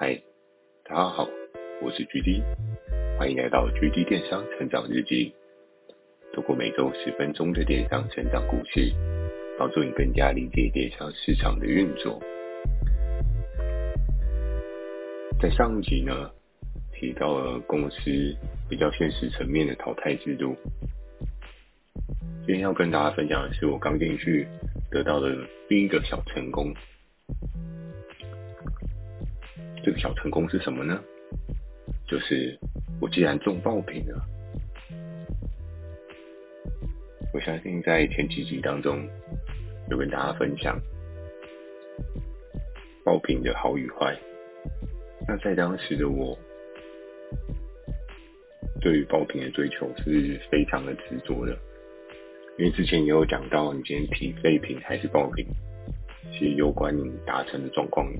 嗨，大家好，我是 GD，欢迎来到 GD 电商成长日记。透过每周十分钟的电商成长故事，帮助你更加理解电商市场的运作。在上一集呢，提到了公司比较现实层面的淘汰制度。今天要跟大家分享的是我刚进去得到的第一个小成功。这个小成功是什么呢？就是我既然中爆品了。我相信在前几集当中有跟大家分享爆品的好与坏。那在当时的我，对于爆品的追求是非常的执着的，因为之前也有讲到，你今天提废品还是爆品，是有关你达成的状况。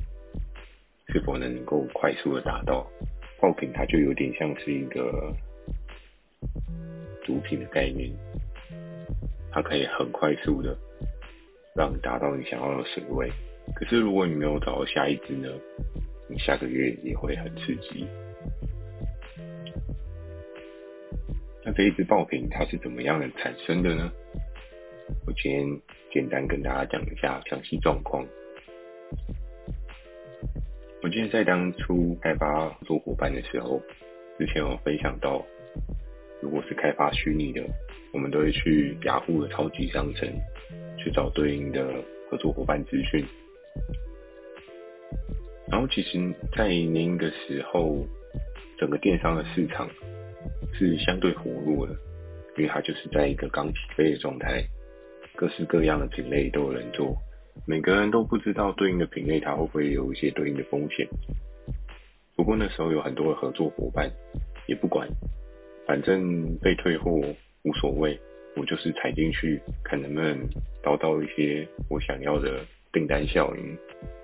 是否能够快速的达到爆品，它就有点像是一个毒品的概念，它可以很快速的让你达到你想要的水位。可是如果你没有找到下一支呢，你下个月也会很刺激。那这一支爆品它是怎么样的产生的呢？我今天简单跟大家讲一下详细状况。我记得在当初开发合作伙伴的时候，之前有分享到，如果是开发虚拟的，我们都会去雅虎的超级商城去找对应的合作伙伴资讯。然后其实，在那个时候，整个电商的市场是相对活络的，因为它就是在一个刚起飞的状态，各式各样的品类都有人做。每个人都不知道对应的品类，它会不会有一些对应的风险。不过那时候有很多的合作伙伴，也不管，反正被退货无所谓，我就是踩进去，看能不能捞到一些我想要的订单效应。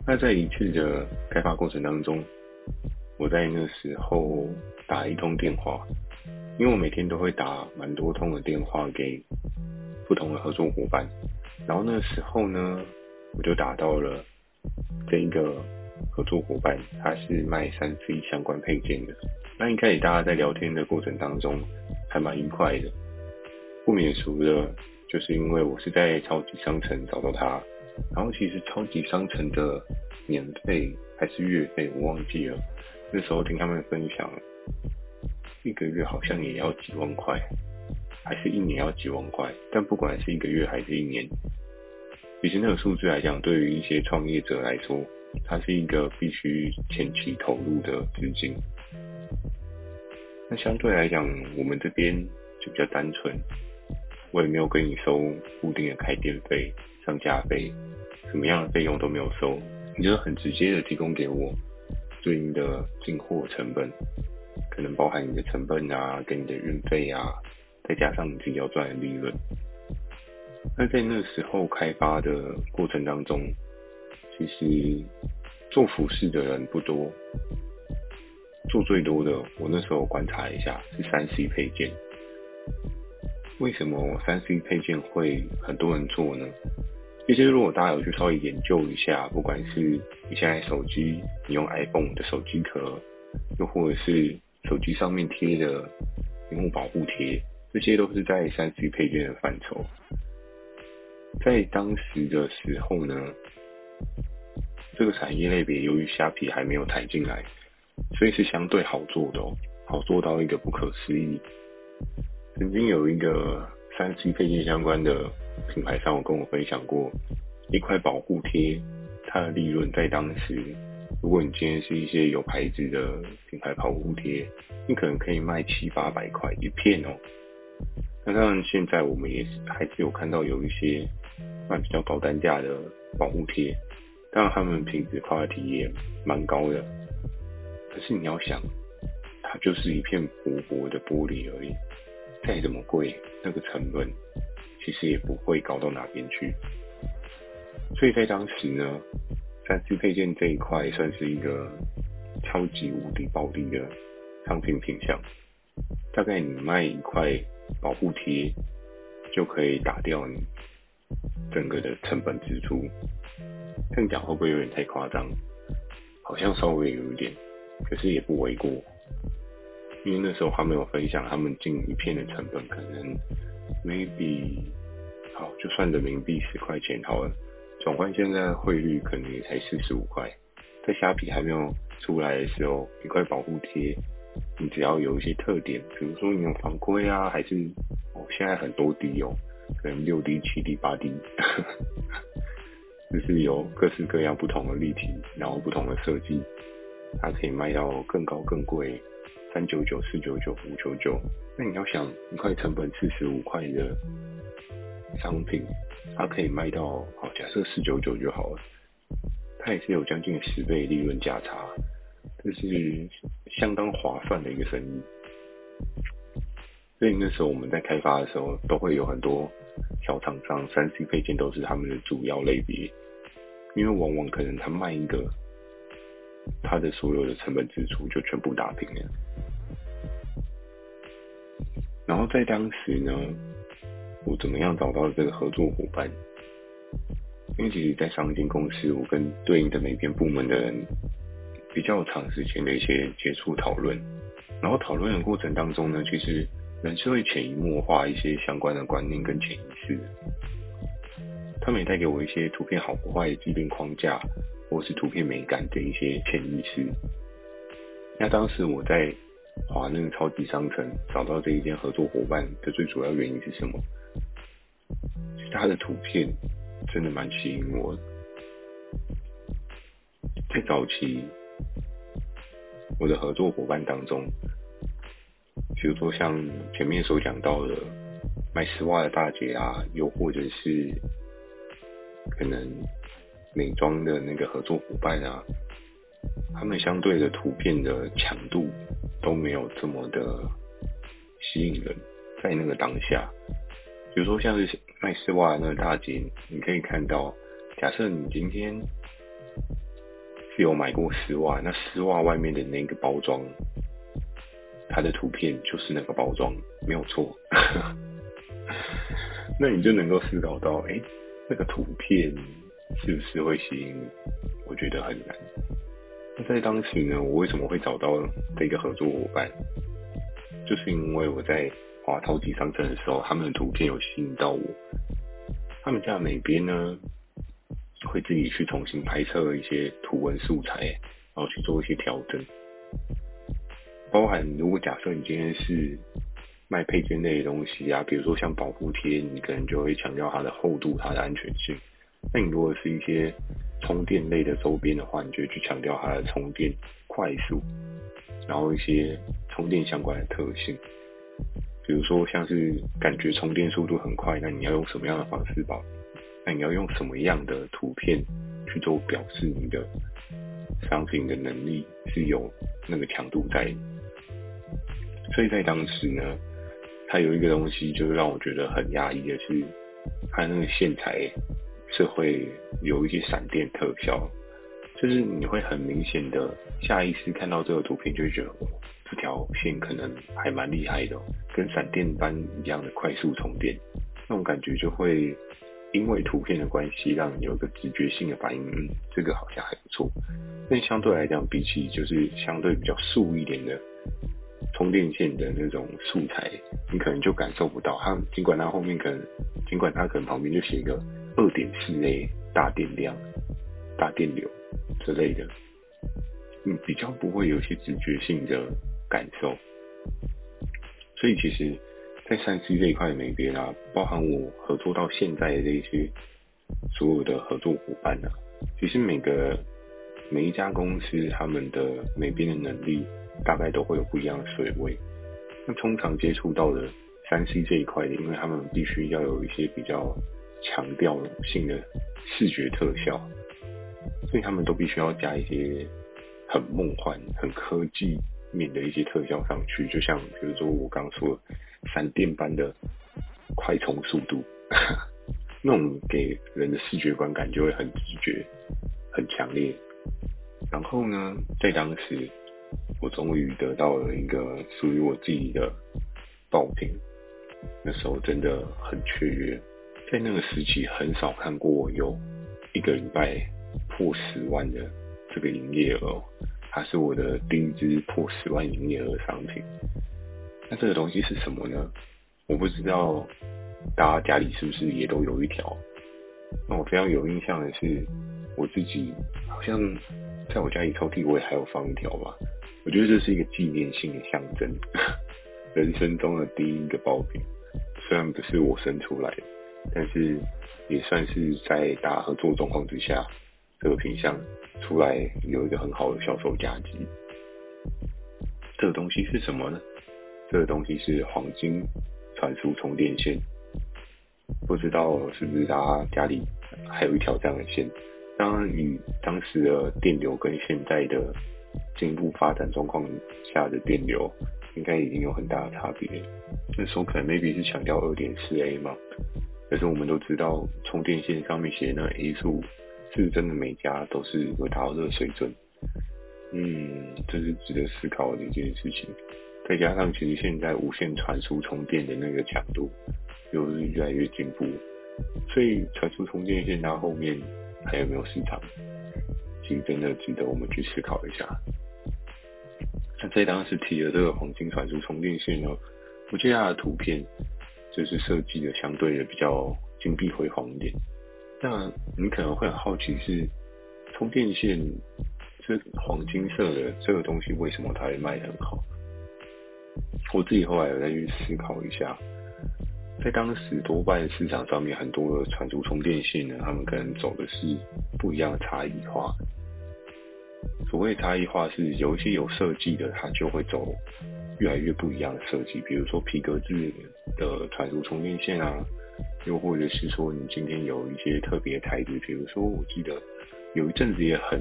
那在一次的开发过程当中，我在那时候打一通电话，因为我每天都会打蛮多通的电话给不同的合作伙伴，然后那时候呢。我就打到了这一个合作伙伴，他是卖三 C 相关配件的。那一开始大家在聊天的过程当中还蛮愉快的，不免俗的，就是因为我是在超级商城找到他，然后其实超级商城的年费还是月费我忘记了，那时候听他们分享，一个月好像也要几万块，还是一年要几万块，但不管是一个月还是一年。其实那个数字来讲，对于一些创业者来说，它是一个必须前期投入的资金。那相对来讲，我们这边就比较单纯，我也没有跟你收固定的开店费、上架费，什么样的费用都没有收，你就很直接的提供给我对应的进货成本，可能包含你的成本啊，跟你的运费啊，再加上你自己要赚的利润。那在那时候开发的过程当中，其实做服饰的人不多，做最多的，我那时候观察一下是三 C 配件。为什么三 C 配件会很多人做呢？其实如果大家有去稍微研究一下，不管是你现在手机，你用 iPhone 的手机壳，又或者是手机上面贴的屏幕保护贴，这些都是在三 C 配件的范畴。在当时的时候呢，这个产业类别由于虾皮还没有抬进来，所以是相对好做的哦，好做到一个不可思议。曾经有一个三 C 配件相关的品牌商，我跟我分享过，一块保护贴，它的利润在当时，如果你今天是一些有牌子的品牌保护贴，你可能可以卖七八百块一片哦。那当然，现在我们也是还是有看到有一些。卖比较高单价的保护贴，当然他们品质 quality 也蛮高的。可是你要想，它就是一片薄薄的玻璃而已，再怎么贵，那个成本其实也不会高到哪边去。所以在当时呢，三 C 配件这一块算是一个超级无敌暴利的商品品项。大概你卖一块保护贴，就可以打掉你。整个的成本支出，这样讲会不会有点太夸张？好像稍微有一点，可是也不为过。因为那时候他没有分享，他们进一片的成本可能 maybe 好，就算人民币十块钱好了，转换现在汇率可能也才四十五块。在虾皮还没有出来的时候，一块保护贴，你只要有一些特点，比如说你有防窥啊，还是哦现在很多滴哦，可能六滴、七滴、八滴，就是有各式各样不同的立体，然后不同的设计，它可以卖到更高更贵。三九九、四九九、五九九，那你要想一块成本四十五块的商品，它可以卖到好，假设四九九就好了，它也是有将近十倍利润价差，这是相当划算的一个生意。所以那时候我们在开发的时候，都会有很多小厂商，三 C 配件都是他们的主要类别，因为往往可能他卖一个。他的所有的成本支出就全部打平了。然后在当时呢，我怎么样找到这个合作伙伴？因为其实，在上一间公司，我跟对应的美编部门的人比较长时间的一些接触讨论。然后讨论的过程当中呢，其实人是会潜移默化一些相关的观念跟潜意识。他们也带给我一些图片好不坏的既定框架。或是图片美感的一些潜意识。那当时我在华那个超级商城找到这一间合作伙伴的最主要原因是什么？其实他的图片真的蛮吸引我的。在早期，我的合作伙伴当中，比如说像前面所讲到的卖丝袜的大姐啊，又或者是可能。美妆的那个合作伙伴啊，他们相对的图片的强度都没有这么的吸引人，在那个当下，比如说像是卖丝袜的那个大姐，你可以看到，假设你今天是有买过丝袜，那丝袜外面的那个包装，它的图片就是那个包装，没有错，那你就能够思考到，哎，那个图片。是不是会吸引？我觉得很难。那在当时呢，我为什么会找到这个合作伙伴？就是因为我在华超级商城的时候，他们的图片有吸引到我。他们家美编呢，会自己去重新拍摄一些图文素材，然后去做一些调整。包含如果假设你今天是卖配件类的东西啊，比如说像保护贴，你可能就会强调它的厚度、它的安全性。那你如果是一些充电类的周边的话，你就去强调它的充电快速，然后一些充电相关的特性，比如说像是感觉充电速度很快，那你要用什么样的方式保？那你要用什么样的图片去做表示你的商品的能力是有那个强度在？所以在当时呢，它有一个东西就是让我觉得很压抑的是，它那个线材。是会有一些闪电特效，就是你会很明显的下意识看到这个图片，就会觉得，这条线可能还蛮厉害的，跟闪电般一样的快速充电，那种感觉就会因为图片的关系，让你有个直觉性的反应，嗯，这个好像还不错。但相对来讲，比起就是相对比较素一点的充电线的那种素材，你可能就感受不到它，尽管它后面可能，尽管它可能旁边就写一个。二点四 A 大电量、大电流之类的，嗯，比较不会有些直觉性的感受。所以其实，在三 C 这一块美边啊，包含我合作到现在的这一些所有的合作伙伴啊，其实每个每一家公司他们的美边的能力，大概都会有不一样的水位。那通常接触到的三 C 这一块的，因为他们必须要有一些比较。强调性的视觉特效，所以他们都必须要加一些很梦幻、很科技面的一些特效上去。就像比如说我刚说的闪电般的快充速度，那种给人的视觉观感就会很直觉、很强烈。然后呢，在当时我终于得到了一个属于我自己的爆品，那时候真的很雀跃。在那个时期，很少看过有一个礼拜破十万的这个营业额，它是我的第一支破十万营业额商品。那这个东西是什么呢？我不知道大家家里是不是也都有一条。那我非常有印象的是，我自己好像在我家里抽屉我也还有放一条吧。我觉得这是一个纪念性的象征，人生中的第一个爆品，虽然不是我生出来的，但是也算是在大合作状况之下，这个品相出来有一个很好的销售价值。这个东西是什么呢？这个东西是黄金传输充电线，不知道是不是大家家里还有一条这样的线？当然，与当时的电流跟现在的进一步发展状况下的电流，应该已经有很大的差别。那时候可能 maybe 是强调二点四 A 嘛，可是我们都知道充电线上面写的那 A 数，是真的每家都是会达到这水准？嗯，这是值得思考的一件事情。再加上其实现在无线传输充电的那个强度又是越来越进步，所以传输充电线它后面还有没有市场？其实真的值得我们去思考一下。那在当时提的这个黄金传输充电线呢，我记得它的图片就是设计的相对的比较金碧辉煌一点。那你可能会很好奇是充电线是黄金色的这个东西为什么它会卖得很好？我自己后来有再去思考一下，在当时多半市场上面很多的传输充电线呢，他们可能走的是不一样的差异化。所谓差异化是有一些有设计的，它就会走越来越不一样的设计，比如说皮革质的传输充电线啊，又或者是说你今天有一些特别材质，比如说我记得有一阵子也很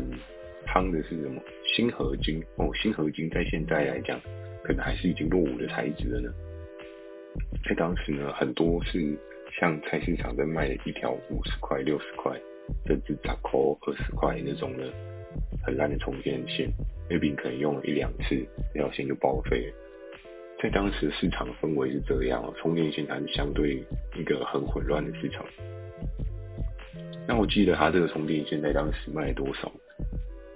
夯的是什么锌合金哦，锌合金在现在来讲可能还是已经落伍的材质了呢。在当时呢，很多是像菜市场在卖的一条五十块、六十块，甚至十块、二十块那种的。很烂的充电线，maybe 可能用了一两次，这条线就报废了。在当时市场的氛围是这样，充电线它是相对一个很混乱的市场。那我记得它这个充电线在当时卖多少？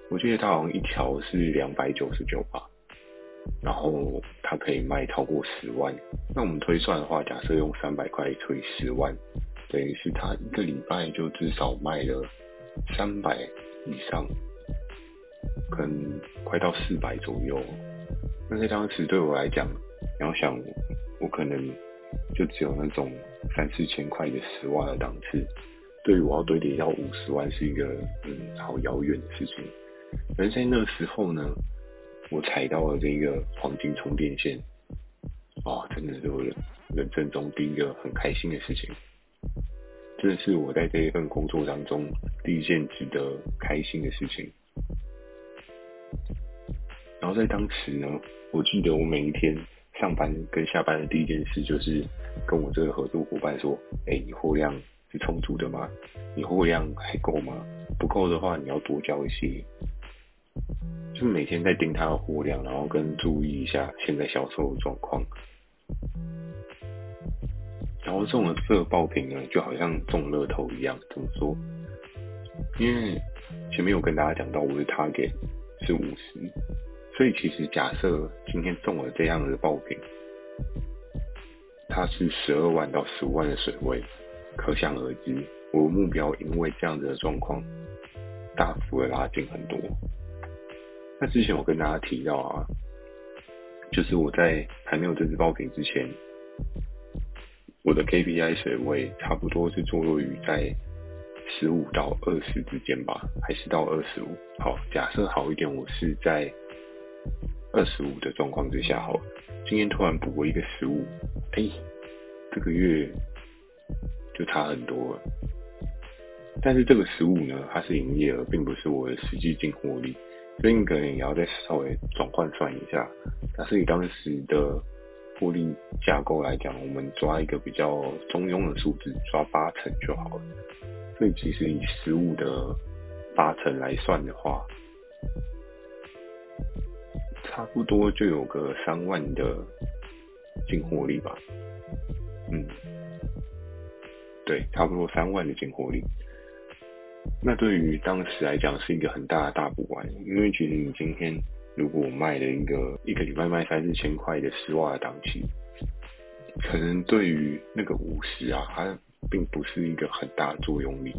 我记得它好像一条是两百九十九吧，然后它可以卖超过十万。那我们推算的话，假设用三百块除以十万，等于是它一个礼拜就至少卖了三百以上。可能快到四百左右，那在当时对我来讲，你要想我可能就只有那种三四千块的十万的档次，对于我要堆叠到五十万是一个嗯好遥远的事情。而在那时候呢，我踩到了这个黄金充电线，啊，真的是我人生中第一个很开心的事情，这是我在这一份工作当中第一件值得开心的事情。然后在当时呢，我记得我每一天上班跟下班的第一件事就是跟我这个合作伙伴说：“哎，你货量是充足的吗？你货量还够吗？不够的话，你要多交一些。”就每天在盯他的货量，然后跟注意一下现在销售的状况。然后中了这个爆品呢，就好像中乐透一样，怎么说？因为前面有跟大家讲到，我的 target 是五十。所以其实假设今天中了这样的爆品，它是十二万到十五万的水位，可想而知，我的目标因为这样子的状况，大幅的拉近很多。那之前我跟大家提到啊，就是我在还没有这支爆品之前，我的 KPI 水位差不多是坐落于在十五到二十之间吧，还是到二十五？好，假设好一点，我是在。二十五的状况之下，好，今天突然补了一个十五，哎，这个月就差很多了。但是这个十五呢，它是营业额，并不是我的实际净获利，所以你可能也要再稍微转换算一下。但是以当时的获利架构来讲，我们抓一个比较中庸的数字，抓八成就好了。所以其实以十五的八成来算的话，差不多就有个三万的净获利吧，嗯，对，差不多三万的净获利。那对于当时来讲是一个很大的大补丸，因为其实你今天如果卖了一个一个礼拜卖三四千块的丝袜的档期，可能对于那个五十啊，它并不是一个很大的作用力。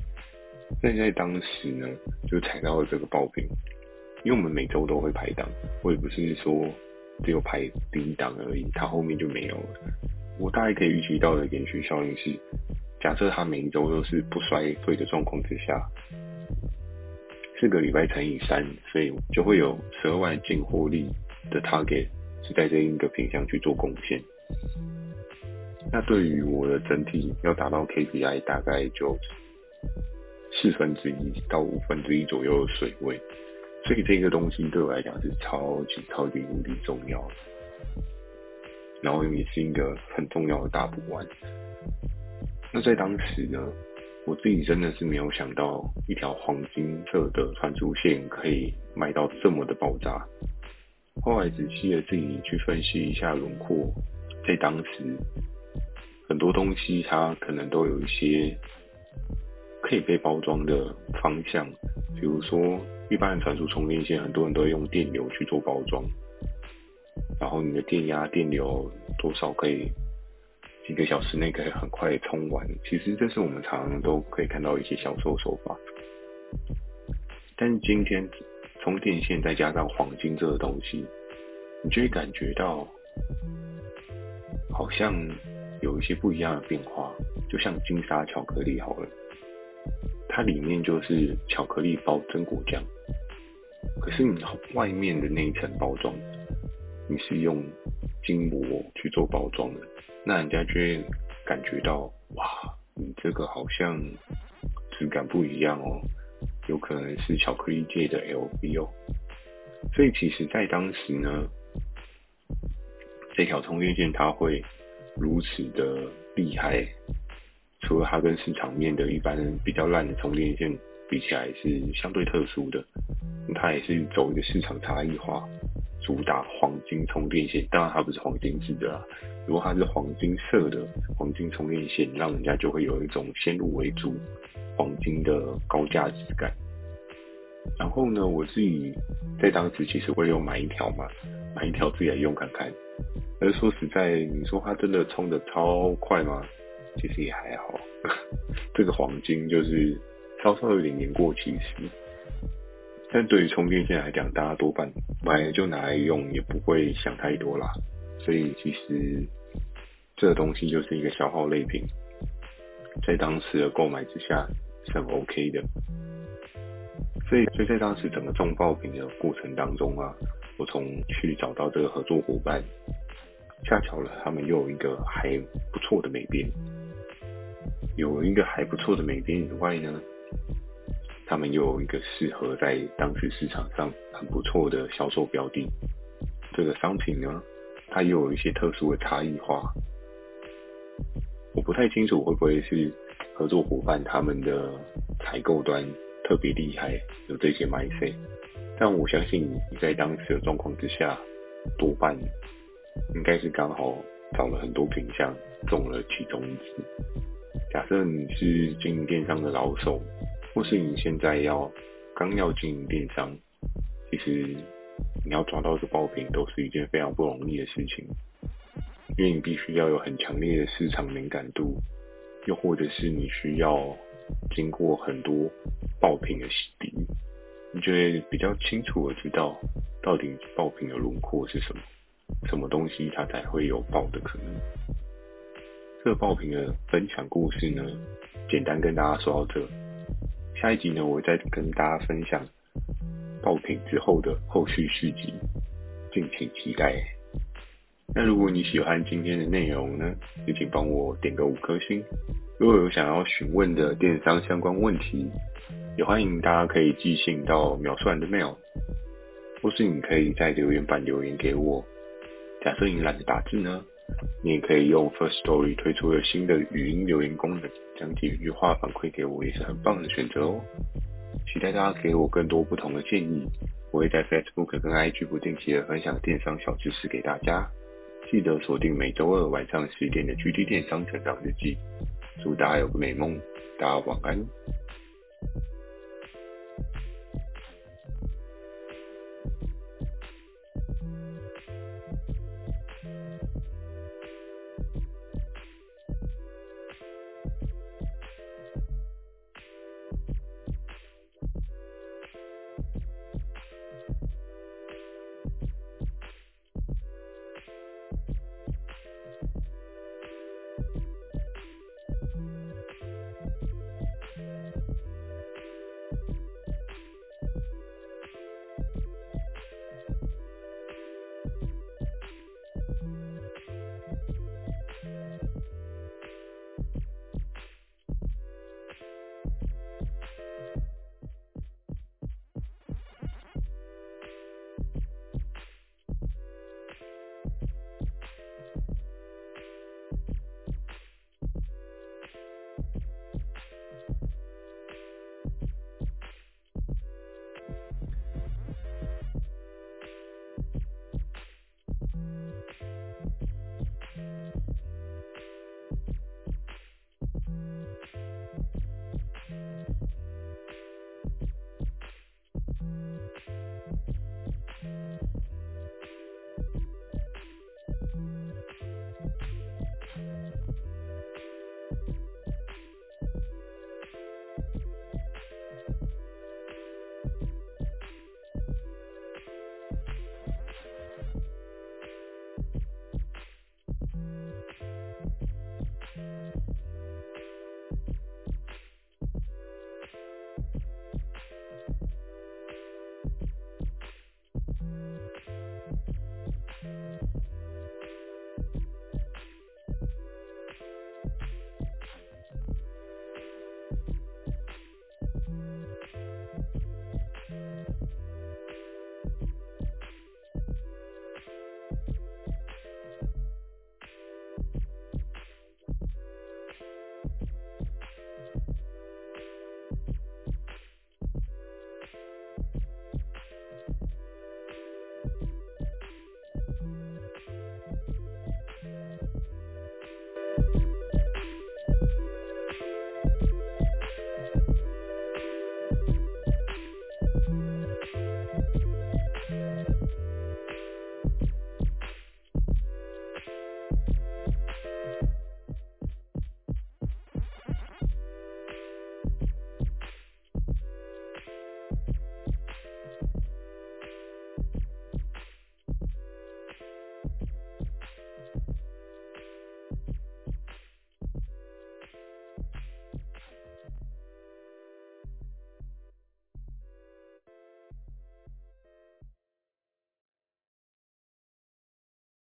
但在当时呢，就踩到了这个爆品，因为我们每周都会排档，我也不是说只有排第一档而已，它后面就没有了。我大概可以预期到的延续效应是，假设它每一周都是不衰退的状况之下，四个礼拜乘以三，所以就会有十二万净获利的 target 是在这一个品项去做贡献。那对于我的整体要达到 KPI，大概就四分之一到五分之一左右的水位，所以这个东西对我来讲是超级超级无敌重要的。然后也是一个很重要的大补丸。那在当时呢，我自己真的是没有想到一条黄金色的传输线可以卖到这么的爆炸。后来仔细的自己去分析一下轮廓，在当时很多东西它可能都有一些可以被包装的方向，比如说一般的传输充电线，很多人都会用电流去做包装。然后你的电压、电流多少可以几个小时内可以很快充完？其实这是我们常常都可以看到一些销售手法。但今天充电线再加上黄金这个东西，你就会感觉到好像有一些不一样的变化。就像金沙巧克力好了，它里面就是巧克力包榛果酱，可是你外面的那一层包装。你是用筋膜去做包装的，那人家就会感觉到哇，你这个好像质感不一样哦，有可能是巧克力界的 LV 哦。所以其实，在当时呢，这条充电线它会如此的厉害，除了它跟市场面的一般比较烂的充电线比起来是相对特殊的，它也是走一个市场差异化。主打黄金充电线，当然它不是黄金制的啦。如果它是黄金色的黄金充电线，让人家就会有一种先入为主黄金的高价值感。然后呢，我自己在当时其实会有买一条嘛，买一条自己来用看看。而说实在，你说它真的充得超快吗？其实也还好。这个黄金就是稍稍有点年过期时。但对于充电线来讲，大家多半买了就拿来用，也不会想太多啦。所以其实这个东西就是一个消耗类品，在当时的购买之下是很 OK 的。所以，所以在当时整个中爆品的过程当中啊，我从去找到这个合作伙伴，恰巧了，他们又有一个还不错的美编，有一个还不错的美编以外呢。他们又有一个适合在当时市场上很不错的销售标的，这个商品呢，它又有一些特殊的差异化。我不太清楚会不会是合作伙伴他们的采购端特别厉害，有这些 mindset，但我相信你在当时的状况之下，多半应该是刚好找了很多品相，中了其中一支。假设你是经营电商的老手。或是你现在要刚要经营电商，其实你要抓到这爆品都是一件非常不容易的事情，因为你必须要有很强烈的市场敏感度，又或者是你需要经过很多爆品的洗涤，你就会比较清楚的知道到底爆品的轮廓是什么，什么东西它才会有爆的可能。这个爆品的分享故事呢，简单跟大家说到这。下一集呢，我再跟大家分享爆品之后的后续续集，敬请期待。那如果你喜欢今天的内容呢，也请帮我点个五颗星。如果有想要询问的电商相关问题，也欢迎大家可以寄信到描述栏的 mail，或是你可以在留言板留言给我。假设你懒得打字呢，你也可以用 First Story 推出的新的语音留言功能，将几句话反馈给我，也是很棒的选择哦。期待大家给我更多不同的建议，我会在 Facebook 跟 IG 不定期的分享电商小知识给大家。记得锁定每周二晚上十点的 GD 电商成长日记。祝大家有个美